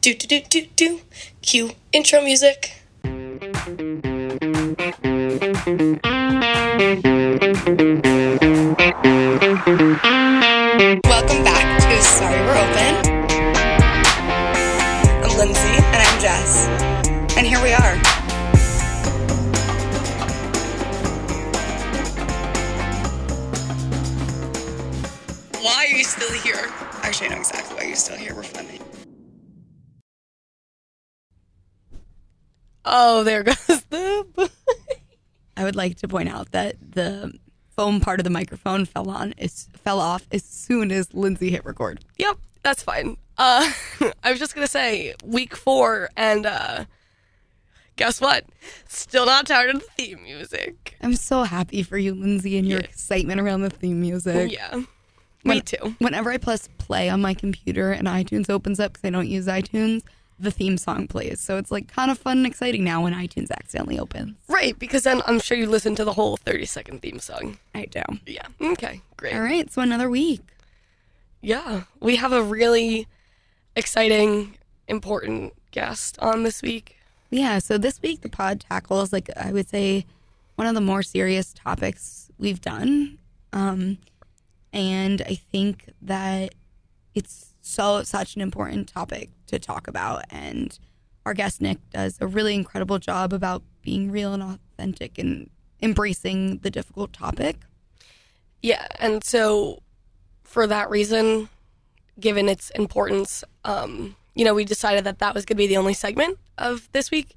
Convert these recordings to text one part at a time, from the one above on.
Do do do do do. Cue intro music. Welcome back to Sorry We're Open. I'm Lindsay and I'm Jess. And here we are. Why are you still here? Actually, I know exactly why you're still here. We're funny. Oh, there goes the. I would like to point out that the foam part of the microphone fell on is fell off as soon as Lindsay hit record. Yep, that's fine. Uh, I was just gonna say week four, and uh, guess what? Still not tired of the theme music. I'm so happy for you, Lindsay, and your Yeah. excitement around the theme music. Yeah, me When- too. Whenever I press play on my computer and iTunes opens up because I don't use iTunes, the theme song plays. So it's like kind of fun and exciting now when iTunes accidentally opens. Right, because then I'm sure you listen to the whole 30 second theme song. I do. Yeah. Okay. Great. All right, so another week. Yeah, we have a really exciting, important guest on this week. Yeah, so this week the pod tackles like I would say one of the more serious topics we've done. Um and I think that it's so such an important topic to talk about and our guest Nick does a really incredible job about being real and authentic and embracing the difficult topic. Yeah, and so for that reason, given its importance, um, you know, we decided that that was going to be the only segment of this week,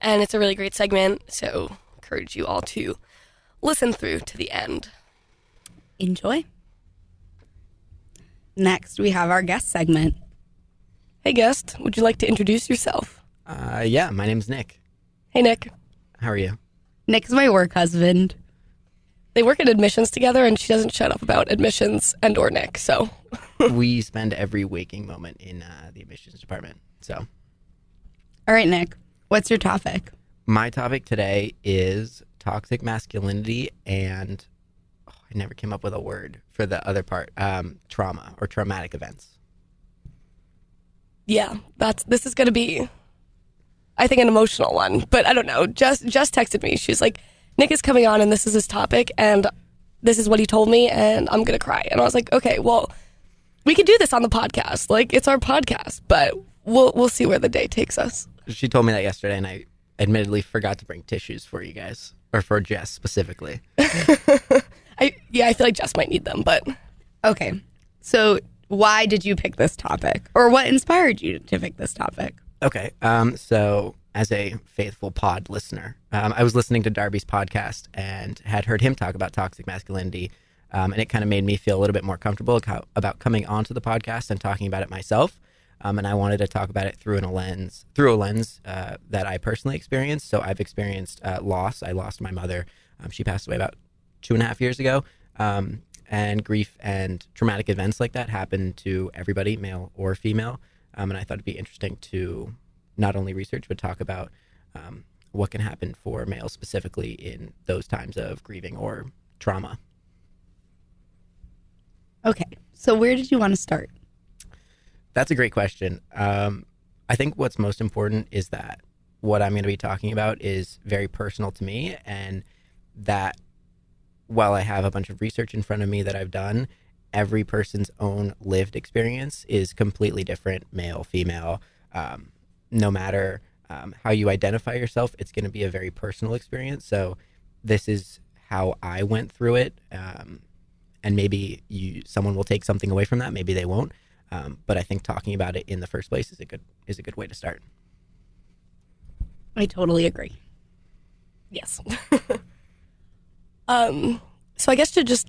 and it's a really great segment. So, encourage you all to listen through to the end. Enjoy. Next, we have our guest segment. Hey, guest, would you like to introduce yourself? Uh, yeah, my name's Nick. Hey, Nick. How are you? Nick's my work husband. They work in admissions together, and she doesn't shut up about admissions and or Nick. So, we spend every waking moment in uh, the admissions department. So, All right, Nick, what's your topic? my topic today is toxic masculinity and I never came up with a word for the other part um, trauma or traumatic events. yeah, that's this is going to be, I think, an emotional one. But I don't know. Just just texted me. She's like, Nick is coming on, and this is his topic, and this is what he told me, and I'm gonna cry. And I was like, okay, well, we could do this on the podcast. Like, it's our podcast, but we'll we'll see where the day takes us. She told me that yesterday, and I admittedly forgot to bring tissues for you guys or for Jess specifically. I yeah, I feel like Jess might need them, but Okay, so why did you pick this topic, or what inspired you to pick this topic? Okay. Um, so, as a faithful pod listener, um, I was listening to Darby's podcast and had heard him talk about toxic masculinity. Um, and it kind of made me feel a little bit more comfortable about coming onto the podcast and talking about it myself. Um, and I wanted to talk about it through an, a lens, through a lens uh, that I personally experienced. So I've experienced uh, loss. I lost my mother. Um, she passed away about two and a half years ago. Um, and grief and traumatic events like that happen to everybody, male or female. Um, and I thought it'd be interesting to not only research but talk about um, what can happen for males specifically in those times of grieving or trauma. Okay, so where did you want to start? That's a great question. Um, I think what's most important is that what I'm going to be talking about is very personal to me, and that while I have a bunch of research in front of me that I've done, every person's own lived experience is completely different male, female. Um, no matter um, how you identify yourself, it's going to be a very personal experience. So, this is how I went through it. Um, and maybe you someone will take something away from that, maybe they won't. Um, but I think talking about it in the first place is a good is a good way to start. I totally agree. yes. um. So I guess to just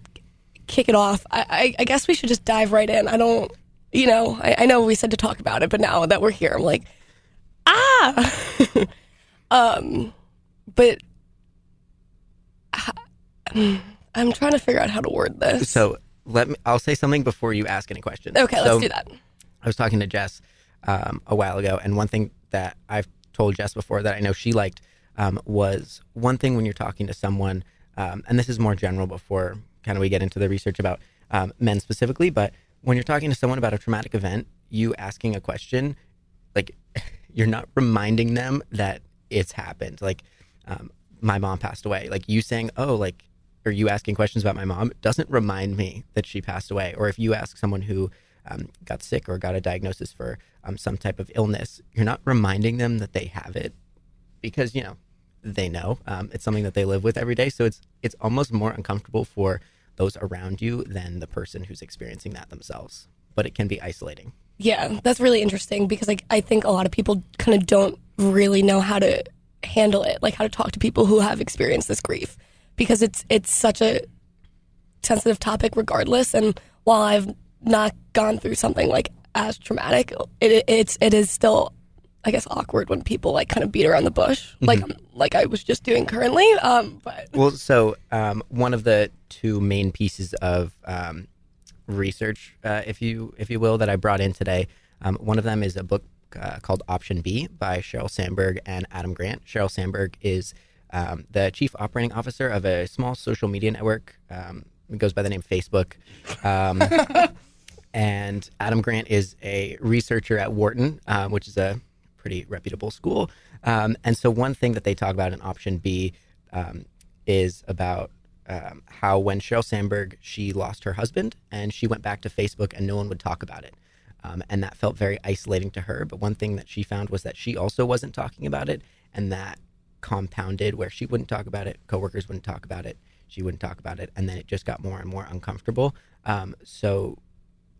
kick it off, I, I I guess we should just dive right in. I don't, you know, I, I know we said to talk about it, but now that we're here, I'm like, ah. um, but I'm trying to figure out how to word this. So let me. I'll say something before you ask any questions. okay, so let's do that. I was talking to Jess um, a while ago, and one thing that I've told Jess before that I know she liked um, was one thing when you're talking to someone, um, and this is more general before kind of we get into the research about um, men specifically, but when you're talking to someone about a traumatic event, you asking a question like you're not reminding them that it's happened. Like um, my mom passed away. Like you saying, "Oh, like," or you asking questions about my mom doesn't remind me that she passed away. Or if you ask someone who um, got sick or got a diagnosis for um, some type of illness, you're not reminding them that they have it because you know they know um, it's something that they live with every day. So it's it's almost more uncomfortable for those around you than the person who's experiencing that themselves. But it can be isolating. Yeah, that's really interesting because like I think a lot of people kind of don't really know how to handle it, like how to talk to people who have experienced this grief because it's it's such a sensitive topic regardless and while I've not gone through something like as traumatic, it it's it is still I guess awkward when people like kind of beat around the bush, like like I was just doing currently. Um, but Well, so um, one of the two main pieces of um, research, uh, if you if you will, that I brought in today, um, one of them is a book uh, called Option B by Sheryl Sandberg and Adam Grant. Sheryl Sandberg is um, the chief operating officer of a small social media network. Um, it goes by the name Facebook. Um, and Adam Grant is a researcher at Wharton, um, which is a pretty reputable school. Um, and so, one thing that they talk about in Option B um, is about um, how when Sheryl Sandberg she lost her husband and she went back to Facebook and no one would talk about it. Um, and that felt very isolating to her. But one thing that she found was that she also wasn't talking about it, and that compounded where she wouldn't talk about it, coworkers wouldn't talk about it, she wouldn't talk about it, and then it just got more and more uncomfortable. Um, so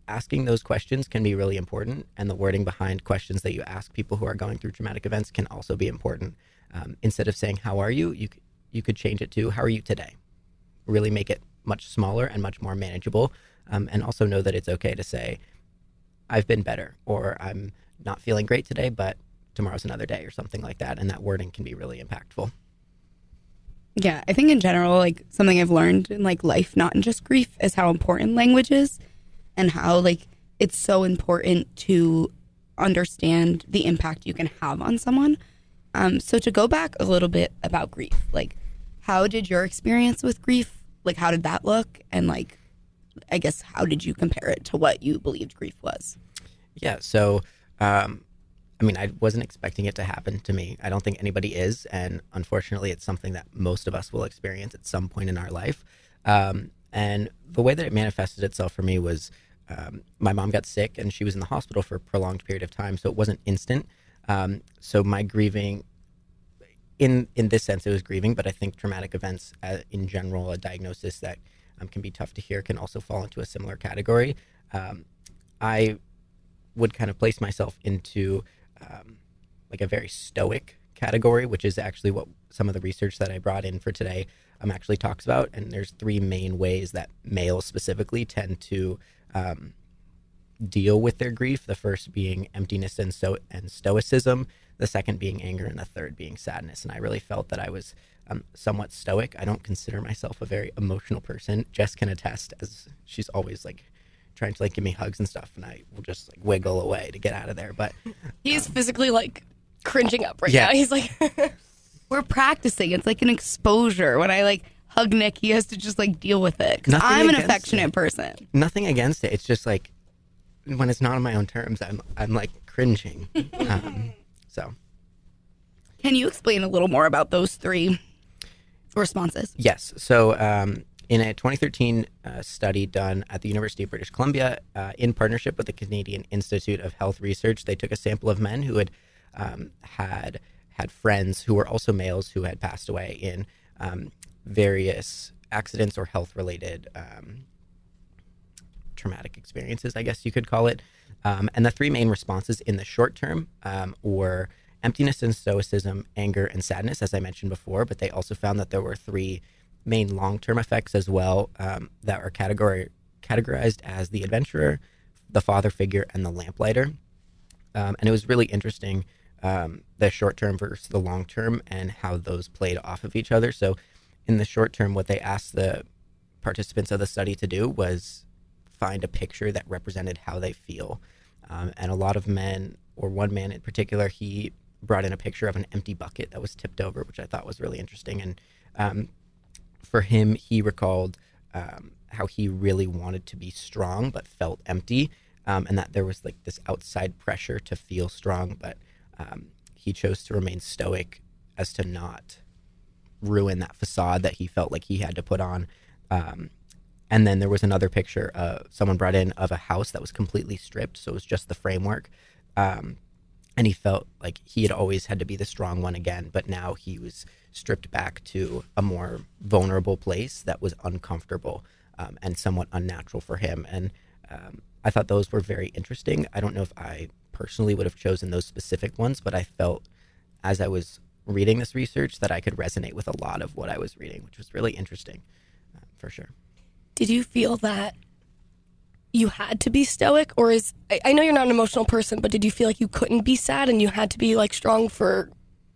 asking those questions can be really important, and the wording behind questions that you ask people who are going through traumatic events can also be important. Um, instead of saying "How are you," you you could change it to "How are you today." Really make it much smaller and much more manageable, um, and also know that it's okay to say, "I've been better," or "I'm not feeling great today, but tomorrow's another day," or something like that. And that wording can be really impactful. Yeah, I think in general, like something I've learned in like life, not in just grief, is how important language is and how like it's so important to understand the impact you can have on someone. Um, so to go back a little bit about grief, like how did your experience with grief, like how did that look? And like, I guess, how did you compare it to what you believed grief was? Yeah. So, um, I mean, I wasn't expecting it to happen to me. I don't think anybody is, and unfortunately, it's something that most of us will experience at some point in our life. Um, and the way that it manifested itself for me was um, my mom got sick, and she was in the hospital for a prolonged period of time, so it wasn't instant. Um, so my grieving, in in this sense, it was grieving, but I think traumatic events uh, in general, a diagnosis that um, can be tough to hear, can also fall into a similar category. Um, I would kind of place myself into um, like a very stoic category, which is actually what some of the research that I brought in for today um, actually talks about. And there's three main ways that males specifically tend to um, deal with their grief. The first being emptiness and so and stoicism. The second being anger, and the third being sadness. And I really felt that I was um, somewhat stoic. I don't consider myself a very emotional person. Jess can attest, as she's always like trying to like give me hugs and stuff, and I will just like wiggle away to get out of there. But he's physically like cringing up right Yeah. now. He's like, We're practicing. It's like an exposure. When I like hug Nick, he has to just like deal with it. 'Cause Nothing I'm an against affectionate it. person. nothing against it. It's just like when it's not on my own terms, I'm I'm like cringing. Um, so Can you explain a little more about those three responses? yes, so um, in a 2013 uh, study done at the University of British Columbia uh, in partnership with the Canadian Institute of Health Research, they took a sample of men who had um, had had friends who were also males who had passed away in um, various accidents or health related um, traumatic experiences, I guess you could call it. Um, and the three main responses in the short term um, were emptiness and stoicism, anger, and sadness, as I mentioned before. But they also found that there were three main long term effects as well um, that are category, categorized as the adventurer, the father figure, and the lamplighter. Um, and it was really interesting um, the short term versus the long term and how those played off of each other. So, in the short term, what they asked the participants of the study to do was find a picture that represented how they feel. Um, and a lot of men, or one man in particular, he brought in a picture of an empty bucket that was tipped over, which I thought was really interesting. And um, for him, he recalled um, how he really wanted to be strong but felt empty. um, and that there was like this outside pressure to feel strong, but um, he chose to remain stoic as to not ruin that facade that he felt like he had to put on. Um, and then there was another picture uh, someone brought in of a house that was completely stripped, so it was just the framework. Um, and he felt like he had always had to be the strong one again, but now he was stripped back to a more vulnerable place that was uncomfortable um, and somewhat unnatural for him. And um, I thought those were very interesting. I don't know if I personally would have chosen those specific ones, but I felt as I was reading this research that I could resonate with a lot of what I was reading, which was really interesting uh, for sure. Did you feel that you had to be stoic, or is I, I know you're not an emotional person, but did you feel like you couldn't be sad and you had to be like strong for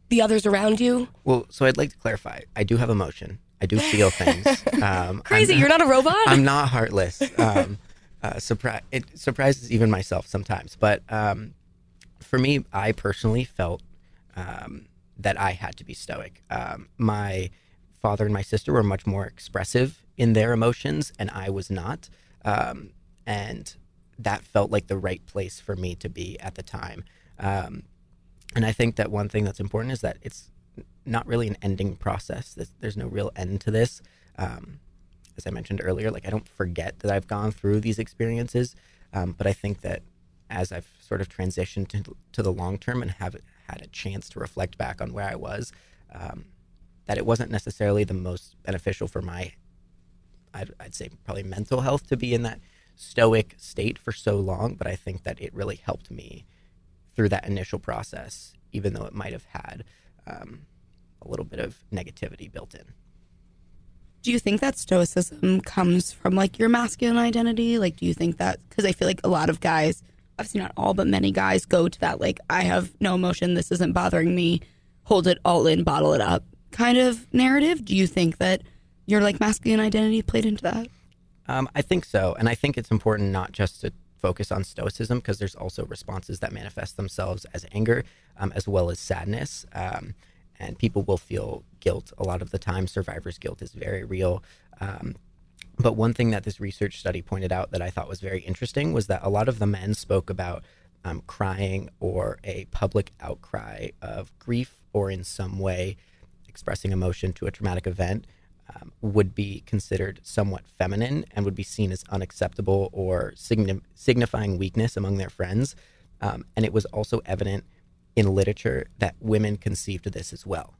the others around you? Well, so I'd like to clarify. I do have emotion. I do feel things. Um, Crazy, I'm, you're not a robot. I'm not heartless. Um, uh, surpri- it surprises even myself sometimes. But um, for me, I personally felt um, that I had to be stoic. Um, my father and my sister were much more expressive in their emotions, and I was not. Um, and that felt like the right place for me to be at the time. Um, and I think that one thing that's important is that it's not really an ending process. There's, no real end to this. Um, as I mentioned earlier, like I don't forget that I've gone through these experiences, um, but I think that as I've sort of transitioned to, to the long term and have had a chance to reflect back on where I was, um, that it wasn't necessarily the most beneficial for my, I'd, I'd say probably mental health to be in that stoic state for so long, but I think that it really helped me through that initial process, even though it might have had um, a little bit of negativity built in. Do you think that stoicism comes from like your masculine identity? Like, do you think that because I feel like a lot of guys, obviously not all, but many guys go to that like I have no emotion, this isn't bothering me, hold it all in, bottle it up kind of narrative. Do you think that your like masculine identity played into that? Um, I think so, and I think it's important not just to focus on stoicism because there's also responses that manifest themselves as anger um, as well as sadness. Um, and people will feel guilt a lot of the time. Survivor's guilt is very real. Um, but one thing that this research study pointed out that I thought was very interesting was that a lot of the men spoke about um, crying or a public outcry of grief or in some way expressing emotion to a traumatic event um, would be considered somewhat feminine and would be seen as unacceptable or signi- signifying weakness among their friends. Um, and it was also evident in literature that women conceived of this as well.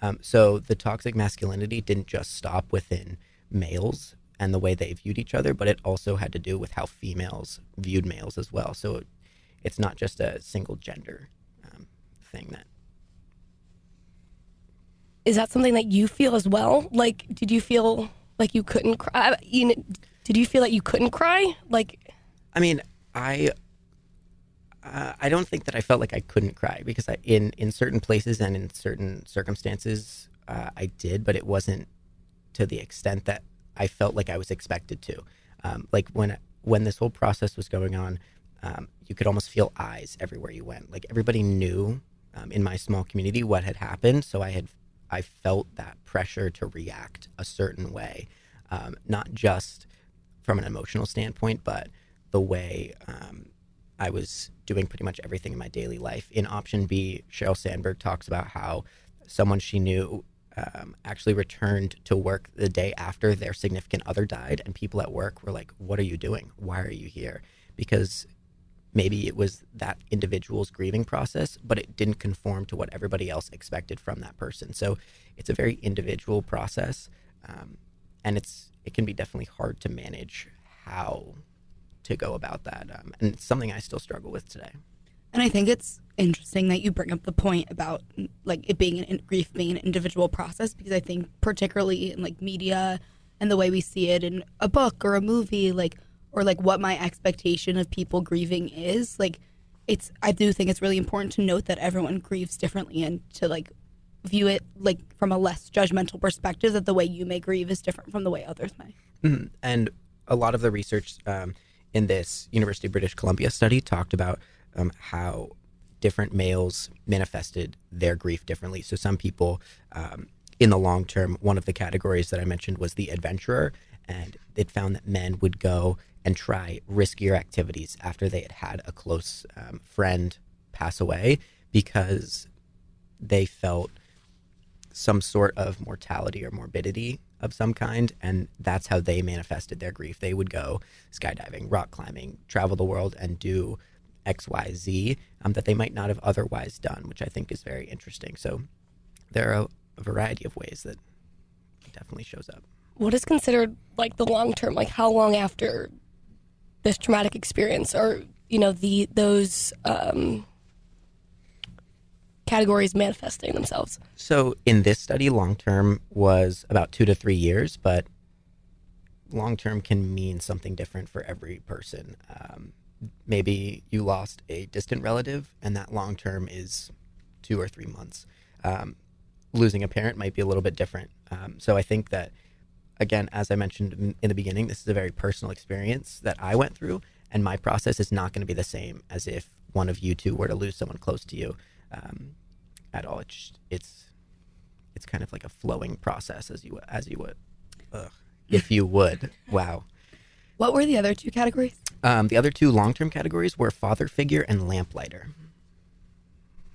Um, so the toxic masculinity didn't just stop within males and the way they viewed each other, but it also had to do with how females viewed males as well. So it's not just a single gender um, thing that is that something that you feel as well? Like, did you feel like you couldn't cry? You know, did you feel that you couldn't cry? Like, I mean, I uh, I don't think that I felt like I couldn't cry because I in in certain places and in certain circumstances uh, I did, but it wasn't to the extent that I felt like I was expected to. Um, like when when this whole process was going on, um, you could almost feel eyes everywhere you went. Like everybody knew um, in my small community what had happened, so I had I felt that pressure to react a certain way, um, not just from an emotional standpoint, but the way um, I was doing pretty much everything in my daily life. In option B, Sheryl Sandberg talks about how someone she knew um, actually returned to work the day after their significant other died, and people at work were like, "What are you doing? Why are you here?" Because maybe it was that individual's grieving process, but it didn't conform to what everybody else expected from that person. So it's a very individual process, um, and it's it can be definitely hard to manage how to go about that, um, and it's something I still struggle with today. And I think it's interesting that you bring up the point about like it being an grief being an individual process because I think particularly in like media and the way we see it in a book or a movie, like or like what my expectation of people grieving is like it's i do think it's really important to note that everyone grieves differently and to like view it like from a less judgmental perspective that the way you may grieve is different from the way others may mm-hmm. and a lot of the research um, in this university of british columbia study talked about um, how different males manifested their grief differently. So some people um, in the long term one of the categories that i mentioned was the adventurer and it found that men would go and try riskier activities after they had had a close um, friend pass away because they felt some sort of mortality or morbidity of some kind and that's how they manifested their grief. They would go skydiving rock climbing travel the world and do xyz um, that they might not have otherwise done which i think is very interesting so there are a, variety of ways that it definitely shows up What is considered like the long term? Like how long after this traumatic experience or you know the those um, categories manifesting themselves? So in this study, long term was about two to three years, but long term can mean something different for every person. Um, maybe you lost a distant relative, and that long term is two or three months. Um, losing a parent might be a little bit different. Um, so I think that, again, as I mentioned in, the beginning, this is a very personal experience that I went through, and my process is not going to be the same as if one of you two were to lose someone close to you. Um, at all. It's it's it's kind of like a flowing process as you as you would, ugh, if you would. Wow. What were the other two categories? Um, the other two long term categories were father figure and lamplighter.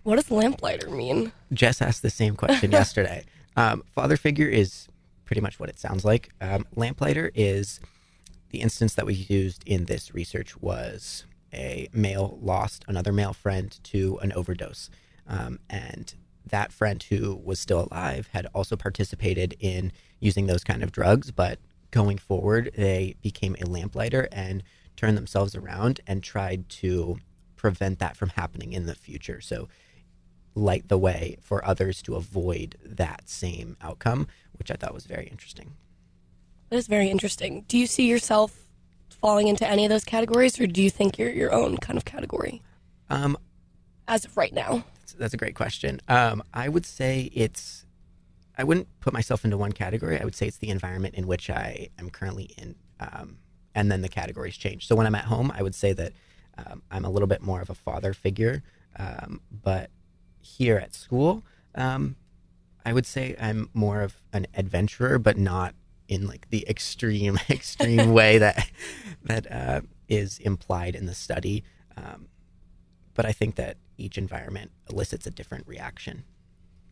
What does lamplighter mean? Jess asked the same question yesterday. Um, father figure is pretty much what it sounds like. Um, lamplighter is the instance that we used in this research was a male lost another male friend to an overdose. Um, and that friend who was still alive had also participated in using those kind of drugs, but going forward, they became a lamplighter and turned themselves around and tried to prevent that from happening in the future. So, light the way for others to avoid that same outcome, which I thought was very interesting. That is very interesting. Do you see yourself falling into any of those categories, or do you think you're your own kind of category Um, as of right now? that's, that's a great question. Um, I would say it's, I wouldn't put myself into one category. I would say it's the environment in which I am currently in. Um, and then the categories change. So when I'm at home, I would say that um, I'm a little bit more of a father figure. Um, but here at school, um, I would say I'm more of an adventurer, but not in like the extreme, extreme way that that uh, is implied in the study. Um, but I think that each environment elicits a different reaction.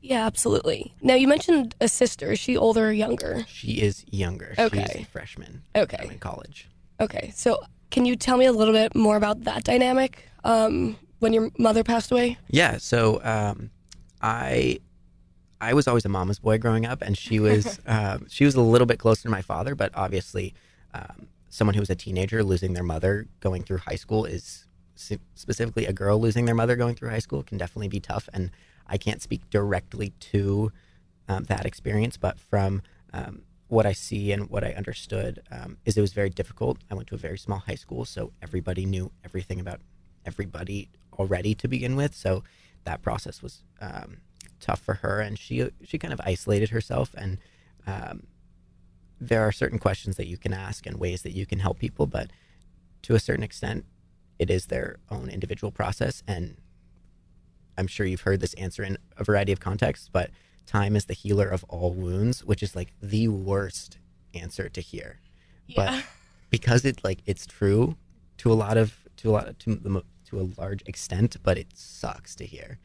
Yeah, absolutely. Now you mentioned a sister. Is she older or younger? She is younger. She's Okay. a freshman. Okay. I'm in college. Okay, so can you tell me a little bit more about that dynamic um, when your mother passed away? Yeah. So um, I I was always a mama's boy growing up, and she was um, she was a little bit closer to my father, but obviously, um, someone who was a teenager losing their mother going through high school is specifically a girl losing their mother going through high school can definitely be tough, and I can't speak directly to um, that experience, but from um, what I see and what I understood um, is it was very difficult. I went to a very small high school, so everybody knew everything about everybody already to begin with. So that process was um, tough for her, and she she kind of isolated herself. And um, there are certain questions that you can ask and ways that you can help people, but to a certain extent, it is their own individual process. And I'm sure you've heard this answer in a variety of contexts, but time is the healer of all wounds, which is like the worst answer to hear. But because it like it's true to a lot of to a lot to the to a large extent, but it sucks to hear.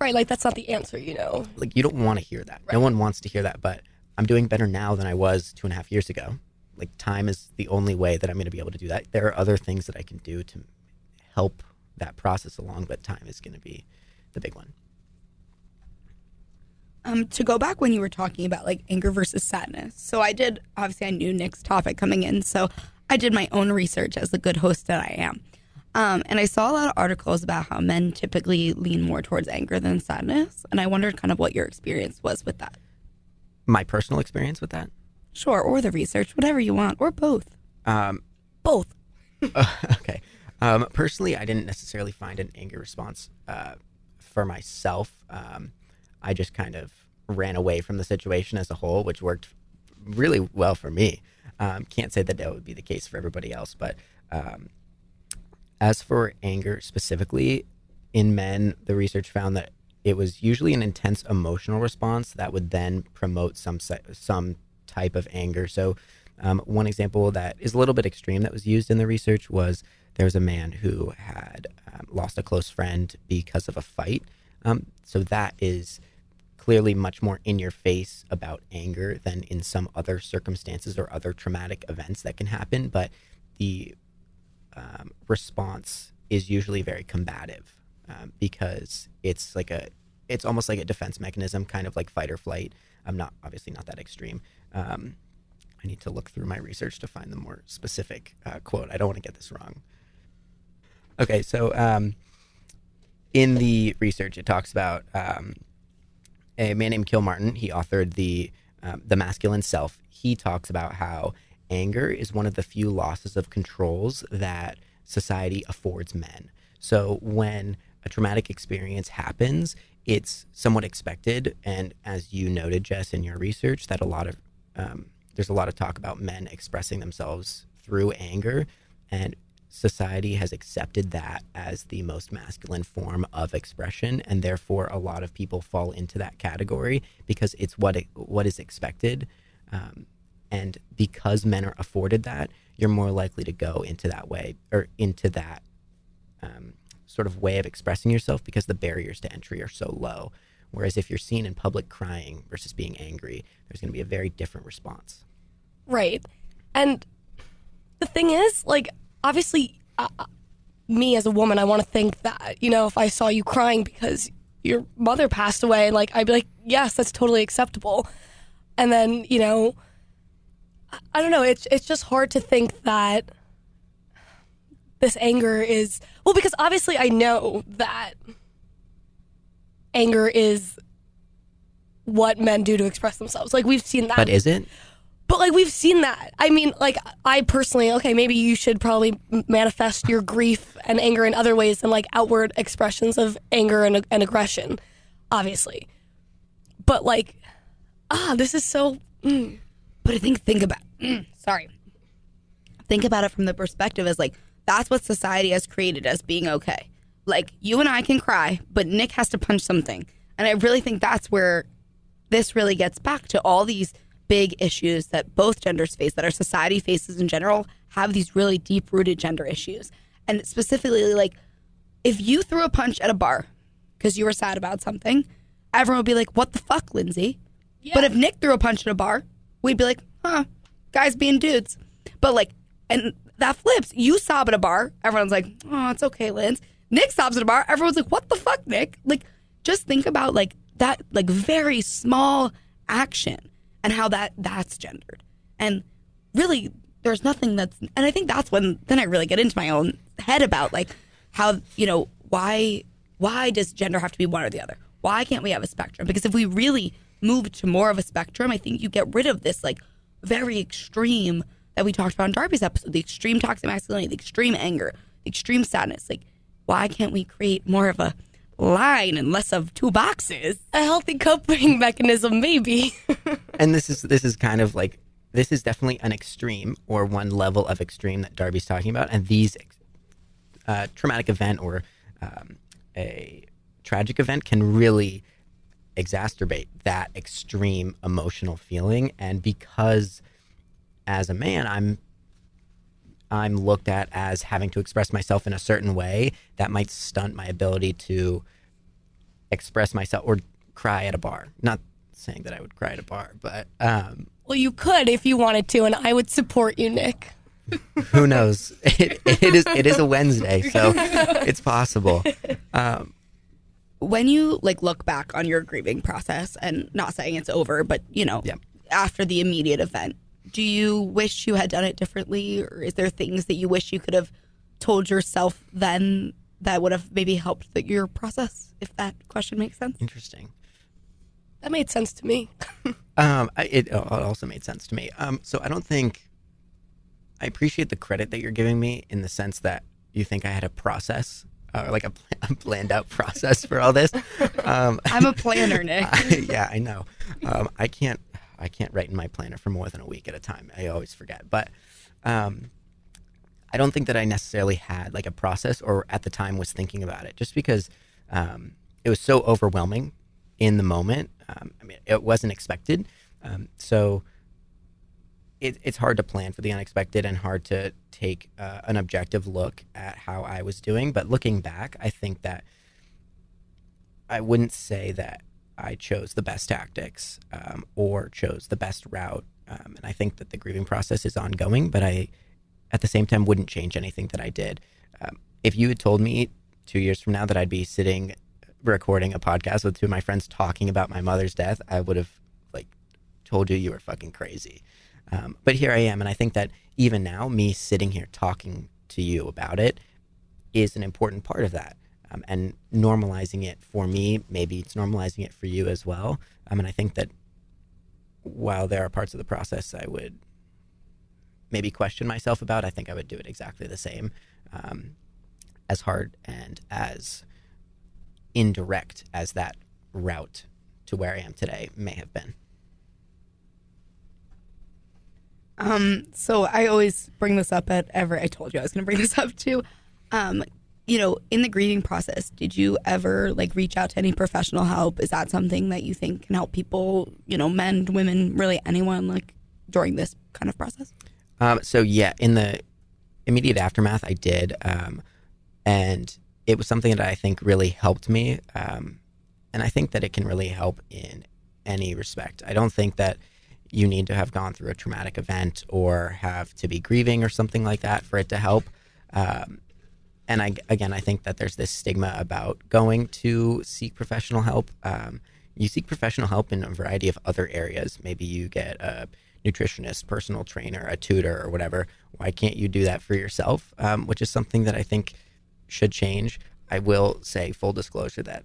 right, like that's not the answer, you know. Like you don't want to hear that. No one wants to hear that. But I'm doing better now than I was two and a half years ago. Like time is the only way that I'm going to be able to do that. There are other things that I can do to help that process along, but time is going to be the big one. Um, to go back when you were talking about like anger versus sadness. So I did obviously I knew Nick's topic coming in, so I did my own research as the good host that I am. Um, and I saw a lot of articles about how men typically lean more towards anger than sadness. And I wondered kind of what your experience was with that. My personal experience with that. Sure, or the research, whatever you want, or both. Um, Both. okay. Um, personally, I didn't necessarily find an anger response uh, for myself. Um, I just kind of ran away from the situation as a whole, which worked really well for me. Um, can't say that that would be the case for everybody else, but um, as for anger specifically, in men, the research found that it was usually an intense emotional response that would then promote some some type of anger. So Um, one example that is a little bit extreme that was used in the research was there was a man who had um, lost a close friend because of a fight. Um, so that is clearly much more in your face about anger than in some other circumstances or other traumatic events that can happen. But the um, response is usually very combative um, because it's like a it's almost like a defense mechanism, kind of like fight or flight. I'm not obviously not that extreme. Um, I need to look through my research to find the more specific uh, quote. I don't want to get this wrong. Okay, so um, in the research, it talks about um, a man named Kilmartin. He authored the um, the masculine self. He talks about how anger is one of the few losses of controls that society affords men. So when a traumatic experience happens, it's somewhat expected. And as you noted, Jess, in your research, that a lot of um, there's a lot of talk about men expressing themselves through anger, and society has accepted that as the most masculine form of expression, and therefore a lot of people fall into that category because it's what it, what is expected. Um, and because men are afforded that, you're more likely to go into that way or into that um, sort of way of expressing yourself because the barriers to entry are so low. Whereas if you're seen in public crying versus being angry, there's going to be a very different response. Right. And the thing is, like, obviously, uh, me as a woman, I want to think that, you know, if I saw you crying because your mother passed away, like, I'd be like, yes, that's totally acceptable. And then, you know, I don't know. It's it's just hard to think that this anger is well because obviously I know that anger is what men do to express themselves. Like we've seen that. But is it? But like we've seen that. I mean, like I personally, okay, maybe you should probably manifest your grief and anger in other ways than like outward expressions of anger and, and aggression, obviously. But like, ah, this is so. Mm. But I think think about mm, sorry. Think about it from the perspective as like that's what society has created as being okay. Like you and I can cry, but Nick has to punch something. And I really think that's where this really gets back to all these big issues that both genders face, that our society faces in general, have these really deep rooted gender issues. And specifically, like, if you threw a punch at a bar because you were sad about something, everyone would be like, what the fuck, Lindsay? But if Nick threw a punch at a bar, we'd be like, huh, guys being dudes. But like, and that flips. You sob at a bar, everyone's like, oh, it's okay, Linz. Nick stops at a bar, everyone's like, what the fuck, Nick? Like, just think about like that, like very small action and how that that's gendered. And really, there's nothing that's, and I think that's when then I really get into my own head about like how you know why why does gender have to be one or the other? Why can't we have a spectrum? Because if we really move to more of a spectrum, I think you get rid of this like very extreme that we talked about in Darby's episode, the extreme toxic masculinity, the extreme anger, the extreme sadness. Like, why can't we create more of a line and less of two boxes? A healthy coping mechanism, maybe. and this is this is kind of like this is definitely an extreme or one level of extreme that Darby's talking about, and these uh, traumatic event or um, a tragic event can really exacerbate that extreme emotional feeling and because as a man i'm i'm looked at as having to express myself in a certain way that might stunt my ability to express myself or cry at a bar. Not saying that i would cry at a bar but um, well you could if you wanted to and i would support you nick. Who knows? It, it is it is a wednesday so it's possible. Um, when you like look back on your grieving process and not saying it's over but you know Yeah. after the immediate event do you wish you had done it differently or is there things that you wish you could have told yourself then that would have maybe helped the, your process if that question makes sense interesting that made sense to me Um, I, it al- also made sense to me. Um, so I don't think I appreciate the credit that you're giving me in the sense that you think I had a process or like a, pl- a planned out process for all this. Um, i'm a planner nick I- yeah, I know. Um, I can't. I can't write in my planner for more than a week at a time. I always forget. But um, I don't think that I necessarily had like a process, or at the time was thinking about it, just because um, it was so overwhelming in the moment. Um, I mean, it wasn't expected. Um, so it, it's hard to plan for the unexpected and hard to take uh, an objective look at how I was doing. But looking back, I think that I wouldn't say that I chose the best tactics um, or chose the best route. Um, and I think that the grieving process is ongoing, but I, at the same time, wouldn't change anything that I did. Um, if you had told me two years from now that I'd be sitting recording a podcast with two of my friends talking about my mother's death, I would have like told you you were fucking crazy. Um, but here I am, and I think that even now, me sitting here talking to you about it is an important part of that. Um, and normalizing it for me, maybe it's normalizing it for you as well. I mean, I think that while there are parts of the process I would maybe question myself about, I think I would do it exactly the same, um, as hard and as indirect as that route to where I am today may have been. Um, so I always bring this up at every. I told you I was going to bring this up too. Um, you know, in the grieving process, did you ever like reach out to any professional help? Is that something that you think can help people? You know, men, women, really anyone like during this kind of process? Um, so yeah, in the immediate aftermath, I did, um, and it was something that I think really helped me, um, and I think that it can really help in any respect. I don't think that you need to have gone through a traumatic event or have to be grieving or something like that for it to help. Um, and I, again, I think that there's this stigma about going to seek professional help. Um, you seek professional help in a variety of other areas. Maybe you get a nutritionist, personal trainer, a tutor, or whatever. Why can't you do that for yourself? Um, which is something that I think should change. I will say, full disclosure, that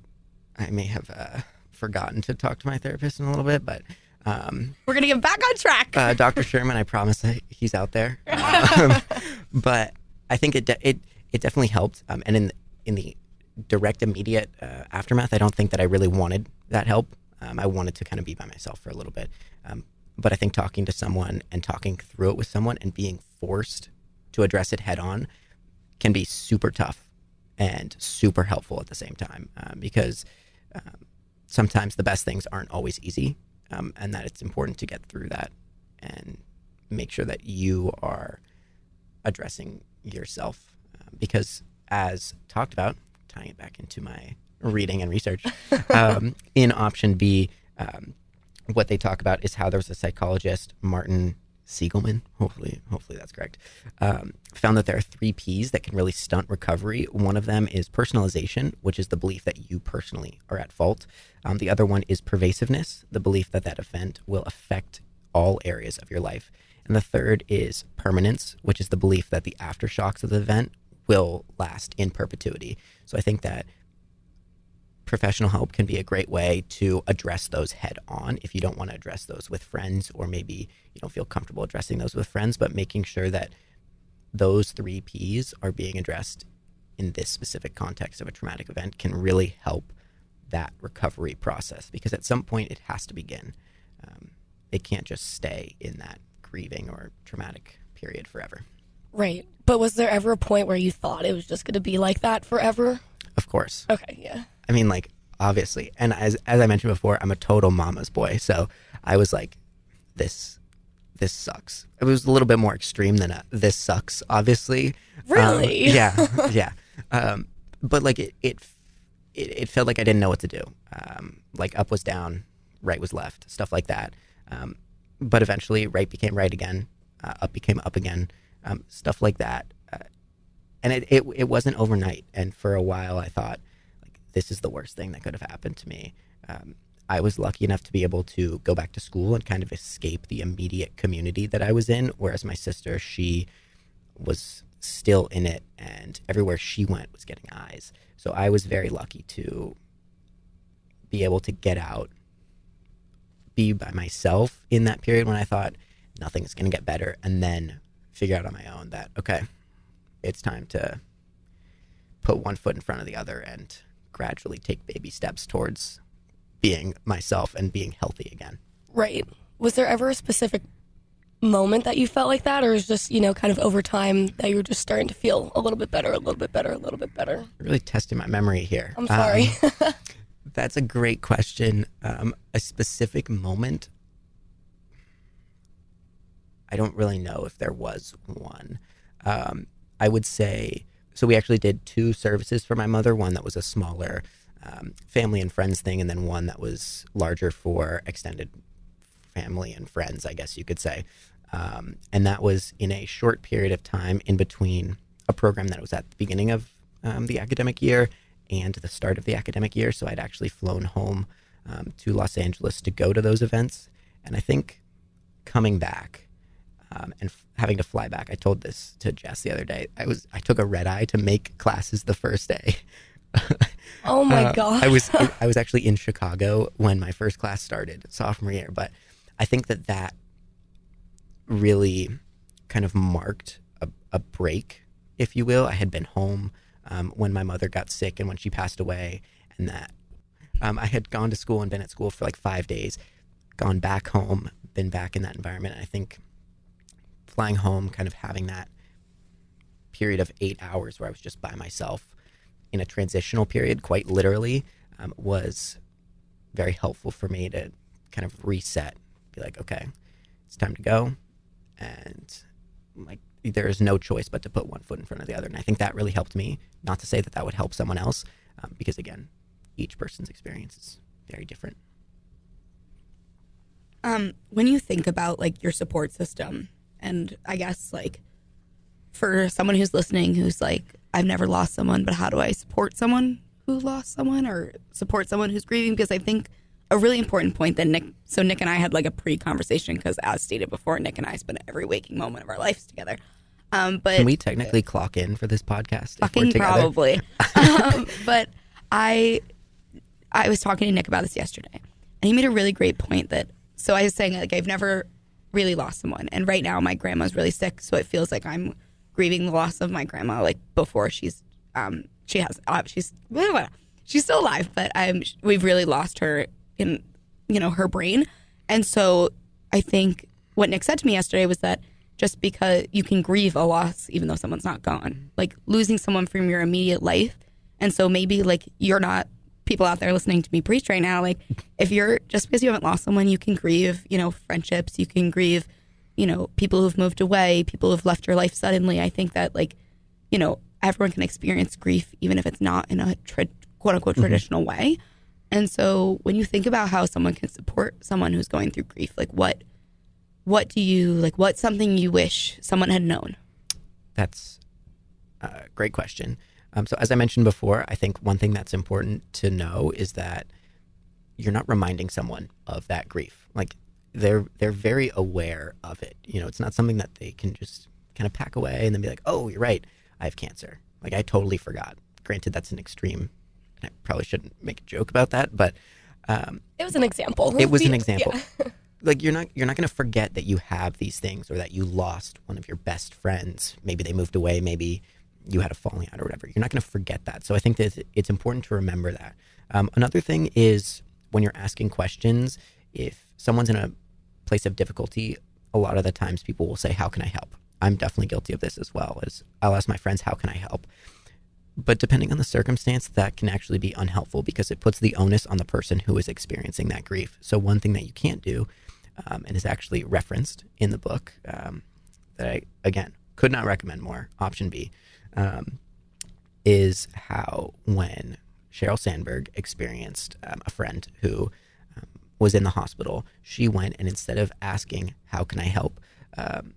I may have uh, forgotten to talk to my therapist in a little bit, but um, We're gonna get back on track. uh, Dr. Sherman, I promise that he's out there. Um, but I think it it it definitely helped. Um, and in in the direct immediate uh, aftermath, I don't think that I really wanted that help. Um, I wanted to kind of be by myself for a little bit. Um, but I think talking to someone and talking through it with someone and being forced to address it head on can be super tough and super helpful at the same time um, because um, sometimes the best things aren't always easy um, and that it's important to get through that and make sure that you are addressing yourself because as talked about tying it back into my reading and research um, in option b um, what they talk about is how there was a psychologist martin Siegelman, hopefully, hopefully that's correct, um, found that there are three P's that can really stunt recovery. One of them is personalization, which is the belief that you personally are at fault. Um, the other one is pervasiveness, the belief that that event will affect all areas of your life. And the third is permanence, which is the belief that the aftershocks of the event will last in perpetuity. So I think that professional help can be a great way to address those head on if you don't want to address those with friends or maybe you don't feel comfortable addressing those with friends but making sure that those three p's are being addressed in this specific context of a traumatic event can really help that recovery process because at some point it has to begin um, it can't just stay in that grieving or traumatic period forever Right. But was there ever a point where you thought it was just going to be like that forever? of course Okay, yeah. I mean, like obviously, and as as I mentioned before, I'm a total mama's boy. So I was like, this this sucks. It was a little bit more extreme than a this sucks. Obviously, Um, Really? yeah, yeah. Um, but like it, it it it felt like I didn't know what to do. Um, like up was down, right was left, stuff like that. Um, but eventually, right became right again, uh, up became up again, um, stuff like that. Uh, and it, it it wasn't overnight. And for a while, I thought like this is the worst thing that could have happened to me. Um, I was lucky enough to be able to go back to school and kind of escape the immediate community that I was in, whereas my sister, she was still in it, and everywhere she went was getting eyes. So I was very lucky to be able to get out, be by myself in that period when I thought nothing's going to get better, and then figure out on my own that, okay, it's time to put one foot in front of the other and gradually take baby steps towards being myself and being healthy again. Right. Was there ever a specific moment that you felt like that, or is just you know kind of over time that you were just starting to feel a little bit better, a little bit better, a little bit better? Really testing my memory here. I'm sorry. Um, that's a great question. Um, a specific moment. I don't really know if there was one. Um, I would say so. We actually did two services for my mother. One that was a smaller um, family and friends thing, and then one that was larger for extended family and friends, I guess you could say. Um, and that was in a short period of time in between a program that was at the beginning of um, the academic year and the start of the academic year. So I'd actually flown home um, to Los Angeles to go to those events. And I think coming back um, and f- having to fly back, I told this to Jess the other day. I was I took a red eye to make classes the first day. Oh my Uh, god. I was I was actually in Chicago when my first class started sophomore year, but I think that that really kind of marked a, a break, if you will. I had been home um, when my mother got sick and when she passed away, and that um, I had gone to school and been at school for like five days, gone back home, been back in that environment. And I think flying home, kind of having that period of eight hours where I was just by myself in a transitional period, quite literally, um, was very helpful for me to kind of reset, be like, okay, it's time to go, and like there is no choice but to put one foot in front of the other. And I think that really helped me. Not to say that that would help someone else, um, because again, each person's experience is very different. Um, when you think about like your support system, and I guess like for someone who's listening who's like, I've never lost someone, but how do I support someone who lost someone or support someone who's grieving? Because I think a really important point that Nick, so Nick and I had like a pre conversation because as stated before, Nick and I spend every waking moment of our lives together. Um, but Can we technically clock in for this podcast? fucking probably. um, but I I was talking to Nick about this yesterday, and he made a really great point that so I was saying like I've never really lost someone, and right now my grandma's really sick, so it feels like I'm grieving the loss of my grandma like before she's um she has uh, she's blah, blah, she's still alive, but I'm we've really lost her in you know her brain, and so I think what Nick said to me yesterday was that just because you can grieve a loss even though someone's not gone, like losing someone from your immediate life, and so maybe like you're not people out there listening to me preach right now, like if you're just because you haven't lost someone, you can grieve, you know, friendships, you can grieve, you know, people who've moved away, people who've left your life suddenly. I think that like, you know, everyone can experience grief even if it's not in a tra- quote unquote mm-hmm. traditional way. And so when you think about how someone can support someone who's going through grief, like what what do you like what's something you wish someone had known? That's a great question. Um, so, as I mentioned before, I think one thing that's important to know is that you're not reminding someone of that grief. Like they're they're very aware of it. You know, it's not something that they can just kind of pack away and then be like, "Oh, you're right, I have cancer." Like I totally forgot. Granted, that's an extreme, and I probably shouldn't make a joke about that, but um, it was an example. it was an Yeah. example. Like you're not you're not going to forget that you have these things or that you lost one of your best friends. Maybe they moved away. Maybe you had a falling out or whatever. You're not going to forget that. So I think that it's important to remember that. Um, another thing is when you're asking questions, if someone's in a place of difficulty, a lot of the times people will say, "How can I help?" I'm definitely guilty of this as well. As I'll ask my friends, "How can I help?" But depending on the circumstance, that can actually be unhelpful because it puts the onus on the person who is experiencing that grief. So, one thing that you can't do, um, and is actually referenced in the book, um, that I, again, could not recommend more, option B, um, is how when Sheryl Sandberg experienced um, a friend who um, was in the hospital, she went and instead of asking, How can I help? Um,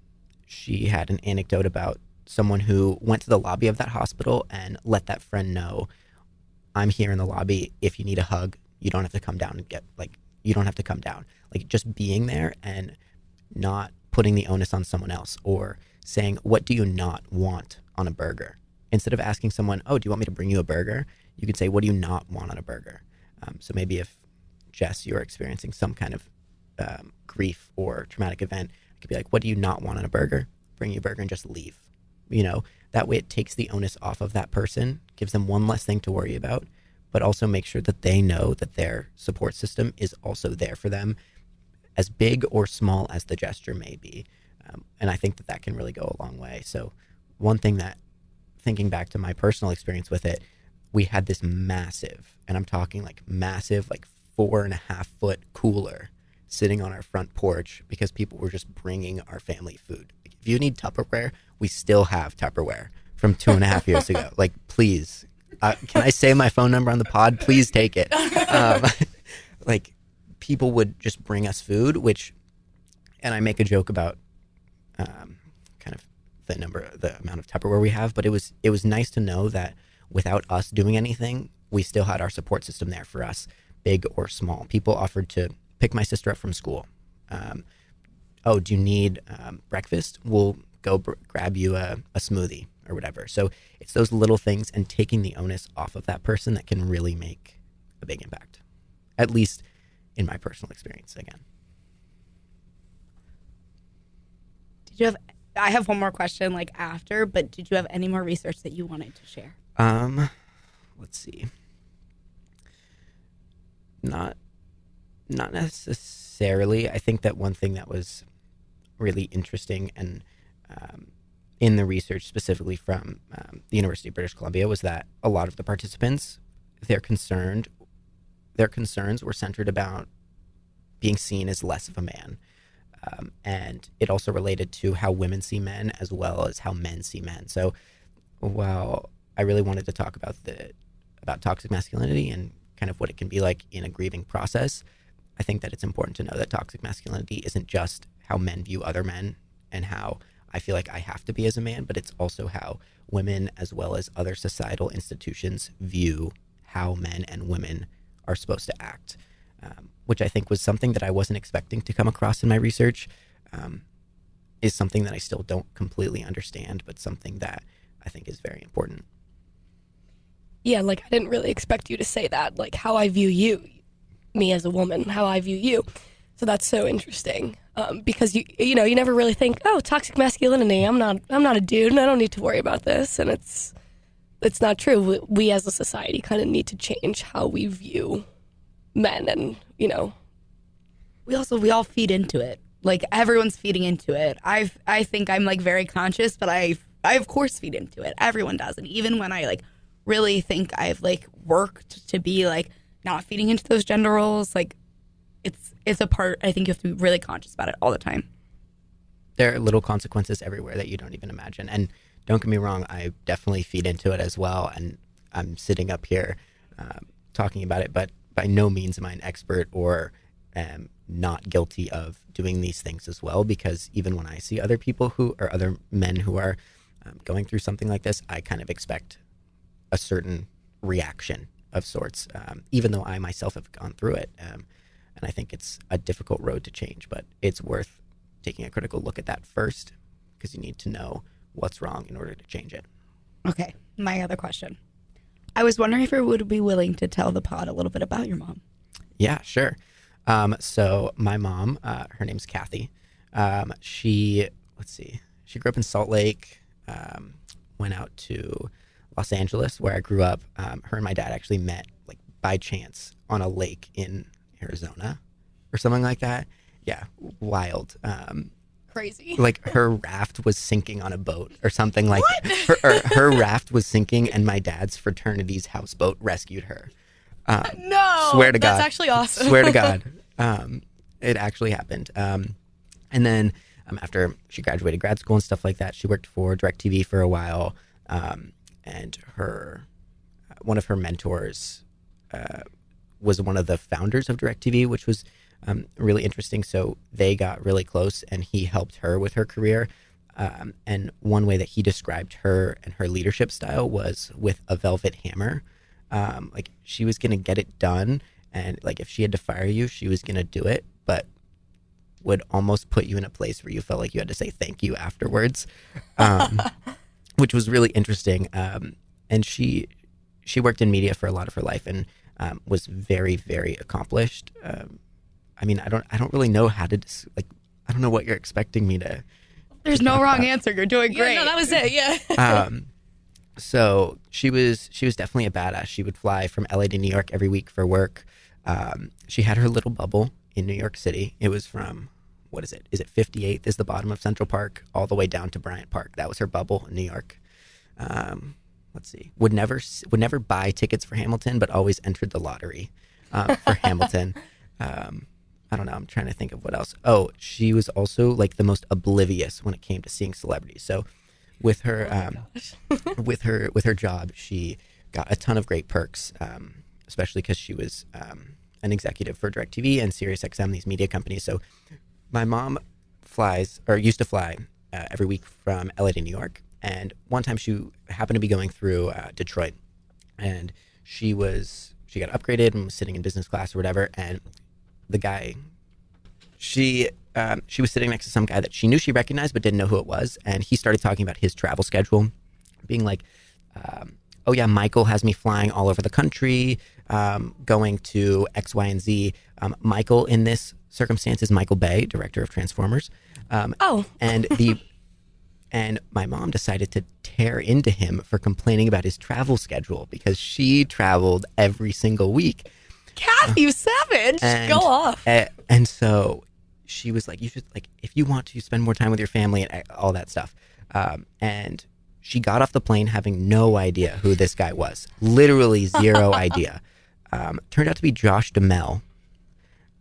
she had an anecdote about someone who went to the lobby of that hospital and let that friend know, I'm here in the lobby. If you need a hug, you don't have to come down and get, like, you don't have to come down. Like, just being there and not putting the onus on someone else or saying, What do you not want on a burger? Instead of asking someone, Oh, do you want me to bring you a burger? You could say, What do you not want on a burger? Um, so maybe if Jess, you're experiencing some kind of um, grief or traumatic event, I could be like, What do you not want on a burger? Bring you a burger and just leave. You know, that way it takes the onus off of that person, gives them one less thing to worry about, but also make sure that they know that their support system is also there for them, as big or small as the gesture may be. Um, and I think that that can really go a long way. So, one thing that, thinking back to my personal experience with it, we had this massive, and I'm talking like massive, like four and a half foot cooler sitting on our front porch because people were just bringing our family food. If you need Tupperware, we still have Tupperware from two and a half years ago. Like, please, uh, can I say my phone number on the pod? Please take it. Um, like, people would just bring us food, which, and I make a joke about um, the number, the amount of Tupperware we have, but it was it was nice to know that without us doing anything, we still had our support system there for us, big or small. People offered to pick my sister up from school. Um, oh, do you need um, breakfast? We'll go br- grab you a, a smoothie or whatever. So it's those little things and taking the onus off of that person that can really make a big impact, at least in my personal experience. Again, Did you have? I have one more question, like after, but did you have any more research that you wanted to share? um, let's see. Not, not necessarily. I think that one thing that was really interesting and um, in the research specifically from um, the University of British Columbia was that a lot of the participants, they're concerned, their concerns were centered about being seen as less of a man. Um, and it also related to how women see men as well as how men see men. So while I really wanted to talk about the about toxic masculinity and kind of what it can be like in a grieving process, I think that it's important to know that toxic masculinity isn't just how men view other men and how I feel like I have to be as a man, but it's also how women as well as other societal institutions view how men and women are supposed to act, um, which I think was something that I wasn't expecting to come across in my research. Um, is something that I still don't completely understand, but something that I think is very important. Yeah, like I didn't really expect you to say that. Like how I view you, me as a woman, how I view you. So that's so interesting um, because you you know you never really think oh toxic masculinity. I'm not I'm not a dude and I don't need to worry about this. And it's it's not true. We, we as a society kind of need to change how we view men and you know we also we all feed into it. Like everyone's feeding into it. I I think I'm like very conscious, but I I of course feed into it. Everyone does, and even when I like really think I've like worked to be like not feeding into those gender roles, like it's it's a part. I think you have to be really conscious about it all the time. There are little consequences everywhere that you don't even imagine. And don't get me wrong, I definitely feed into it as well. And I'm sitting up here um, talking about it, but by no means am I an expert or am not guilty of doing these things as well. Because even when I see other people who or other men who are um, going through something like this, I kind of expect a certain reaction of sorts, um, even though I myself have gone through it. Um, and I think it's a difficult road to change, but it's worth taking a critical look at that first because you need to know what's wrong in order to change it. Okay, my other question. I was wondering if you would be willing to tell the pod a little bit about your mom. Yeah, sure. Um, so my mom, uh, her name's Kathy. Um, she, let's see, she grew up in Salt Lake, um, went out to Los Angeles where I grew up. Um, her and my dad actually met like by chance on a lake in Arizona or something like that. Yeah, wild. Um, crazy. like her raft was sinking on a boat or something like her, or her raft was sinking and my dad's fraternity's houseboat rescued her. Um, No, swear to God, that's actually awesome. swear to God, um, it actually happened. Um, and then um, after she graduated grad school and stuff like that, she worked for DirecTV for a while. Um, and her one of her mentors uh, was one of the founders of DirecTV, which was um, really interesting. So they got really close, and he helped her with her career. Um, and one way that he described her and her leadership style was with a velvet hammer. Um, like she was gonna get it done, and like if she had to fire you, she was gonna do it, but would almost put you in a place where you felt like you had to say thank you afterwards, um, which was really interesting. Um, and she she worked in media for a lot of her life and um, was very very accomplished. I mean, I don't I don't really know how to dis- like I don't know what you're expecting me to. There's no wrong answer. You're doing Yeah, great. no, that was it. Yeah. Um, so she was she was definitely a badass. She would fly from LA to New York every week for work. Um, she had her little bubble in New York City. It was from what is it? Is it 58th? Is the bottom of Central Park all the way down to Bryant Park? That was her bubble in New York. Um, let's see. Would never would never buy tickets for Hamilton, but always entered the lottery uh, for Hamilton. Um, I don't know. I'm trying to think of what else. Oh, she was also like the most oblivious when it came to seeing celebrities. So, with her, um, with her, with her job, she got a ton of great perks, um, especially because she was um, an executive for DirecTV and SiriusXM, these media companies. So, my mom flies or used to fly uh, every week from LA to New York, and one time she happened to be going through uh, Detroit, and she was she got upgraded and was sitting in business class or whatever, and the guy she um, she was sitting next to some guy that she knew she recognized but didn't know who it was, and he started talking about his travel schedule, being like, um, "Oh yeah, Michael has me flying all over the country, um, going to X, Y, and Z." Um, Michael in this circumstance is Michael Bay, director of Transformers. Um, Oh. and the and my mom decided to tear into him for complaining about his travel schedule because she traveled every single week. Kathy, you savage. And, Go off. and so she was like, "You should like if you want to spend more time with your family and uh, all that stuff." Um, and she got off the plane having no idea who this guy was. Literally zero idea. Um, turned out to be Josh Duhamel,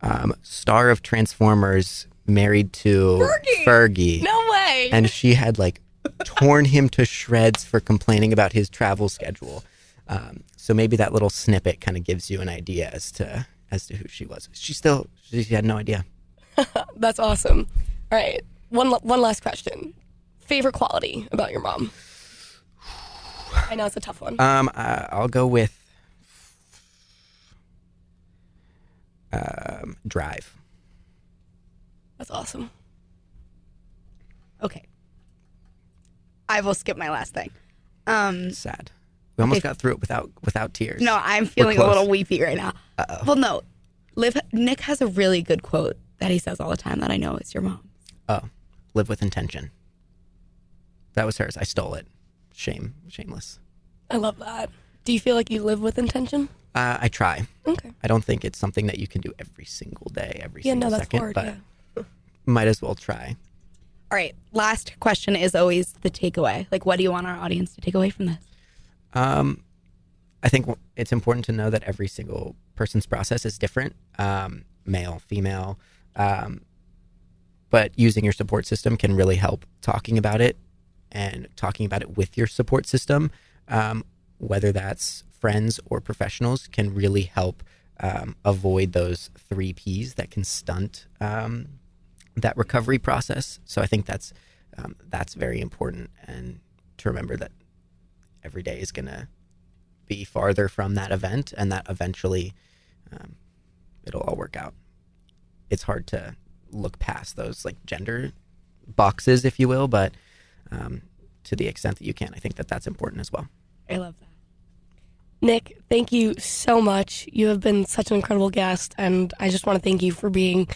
um, star of Transformers, married to Fergie. No way. and she had like torn him to shreds for complaining about his travel schedule. Um, so maybe that little snippet kind of gives you an idea as to as to who she was. She still she had no idea. That's awesome. All right. One one last question. Favorite quality about your mom? I know it's a tough one. Um, uh, I'll go with um, drive. That's awesome. Okay. I will skip my last thing. Um, Sad. We almost Okay. got through it without without tears. no, I'm feeling a little weepy right now. Well, no. Liv, Nick has a really good quote that he says all the time that I know is your mom. Oh, live with intention. That was hers. I stole it. Shame, shameless. I love that. Do you feel like you live with intention? Uh, I try. Okay. I don't think it's something that you can do every single day, every Yeah, single no, that's second, hard. but yeah. might as well try. All right. Last question is always the takeaway. Like, what do you want our audience to take away from this? Um, I think it's important to know that every single person's process is different, um, male, female. Um, but using your support system can really help talking about it and talking about it with your support system, um, whether that's friends or professionals, can really help um, avoid those three P's that can stunt um, that recovery process. So I think that's um, that's very important, and to remember that every day is going to be farther from that event and that eventually um, it'll all work out it's hard to look past those like gender boxes if you will but um, to the extent that you can i think that that's important as well I love that. Nick, thank you so much. You have been such an incredible guest, and I just want to thank you for being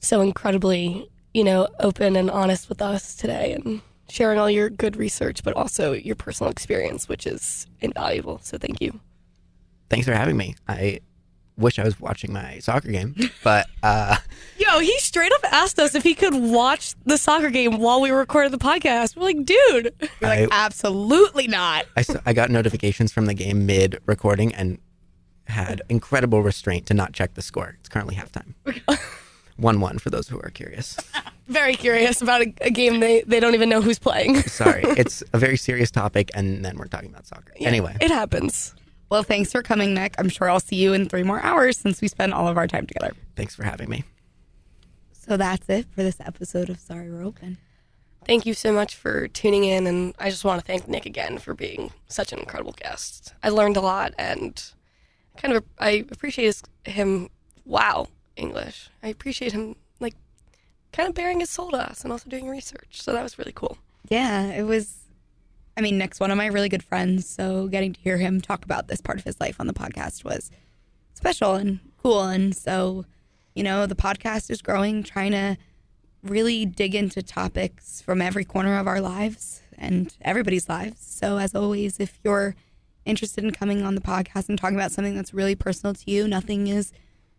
so incredibly, you know, open and honest with us today and sharing all your good research, but also your personal experience, which is invaluable. So thank you. thanks for having me i wish i was watching my soccer game but uh, Yo, he straight up asked us if he could watch the soccer game while we recorded the podcast. We're like, dude. You're like, absolutely not. I, I got notifications from the game mid recording and had incredible restraint to not check the score it's currently halftime 1-1 for those who are curious Very curious about a, a game they, they don't even know who's playing. sorry it's a very serious topic and then we're talking about soccer anyway It happens. Well, thanks for coming, Nick. I'm sure I'll see you in three more hours since we spend all of our time together. thanks for having me So that's it for this episode of Sorry We're Open. Thank you so much for tuning in, and I just want to thank Nick again for being such an incredible guest. I learned a lot, and kind of I appreciate his, him. Wow, English! I appreciate him like kind of bearing his soul to us, and also doing research. So that was really cool. Yeah, it was. I mean, Nick's one of my really good friends, so getting to hear him talk about this part of his life on the podcast was special and cool. And so, you know, the podcast is growing, trying to really dig into topics from every corner of our lives and everybody's lives. So, as always, if you're interested in coming on the podcast and talking about something that's really personal to you, nothing is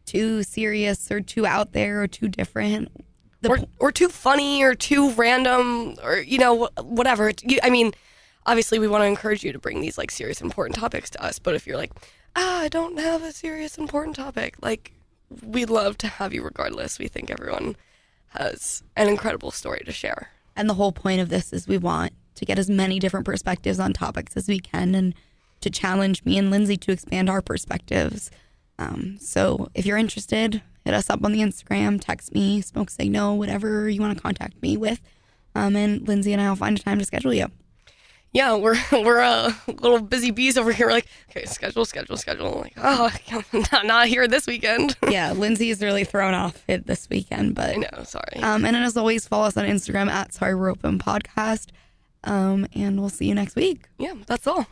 too serious or too out there or too different. The or or too funny or too random or you know whatever. You, I mean, obviously we want to encourage you to bring these like serious important topics to us. But if you're like, ah, I don't have a serious important topic, like we'd love to have you regardless. We think everyone has an incredible story to share. And the whole point of this is we want to get as many different perspectives on topics as we can and to challenge me and Lindsay to expand our perspectives. Um, so if you're interested, hit us up on the Instagram, text me, smoke no, whatever you want to contact me with. Um, and Lindsay and I will find a time to schedule you. Yeah, we're we're uh, little busy bees over here. We're Like, okay, schedule, schedule, schedule. Like, oh, not, not here this weekend. yeah, Lindsay's really thrown off it this weekend, but I know. Sorry. Um, and as always, follow us on Instagram at Sorry We're Open Podcast. Um, and we'll see you next week. yeah, that's all.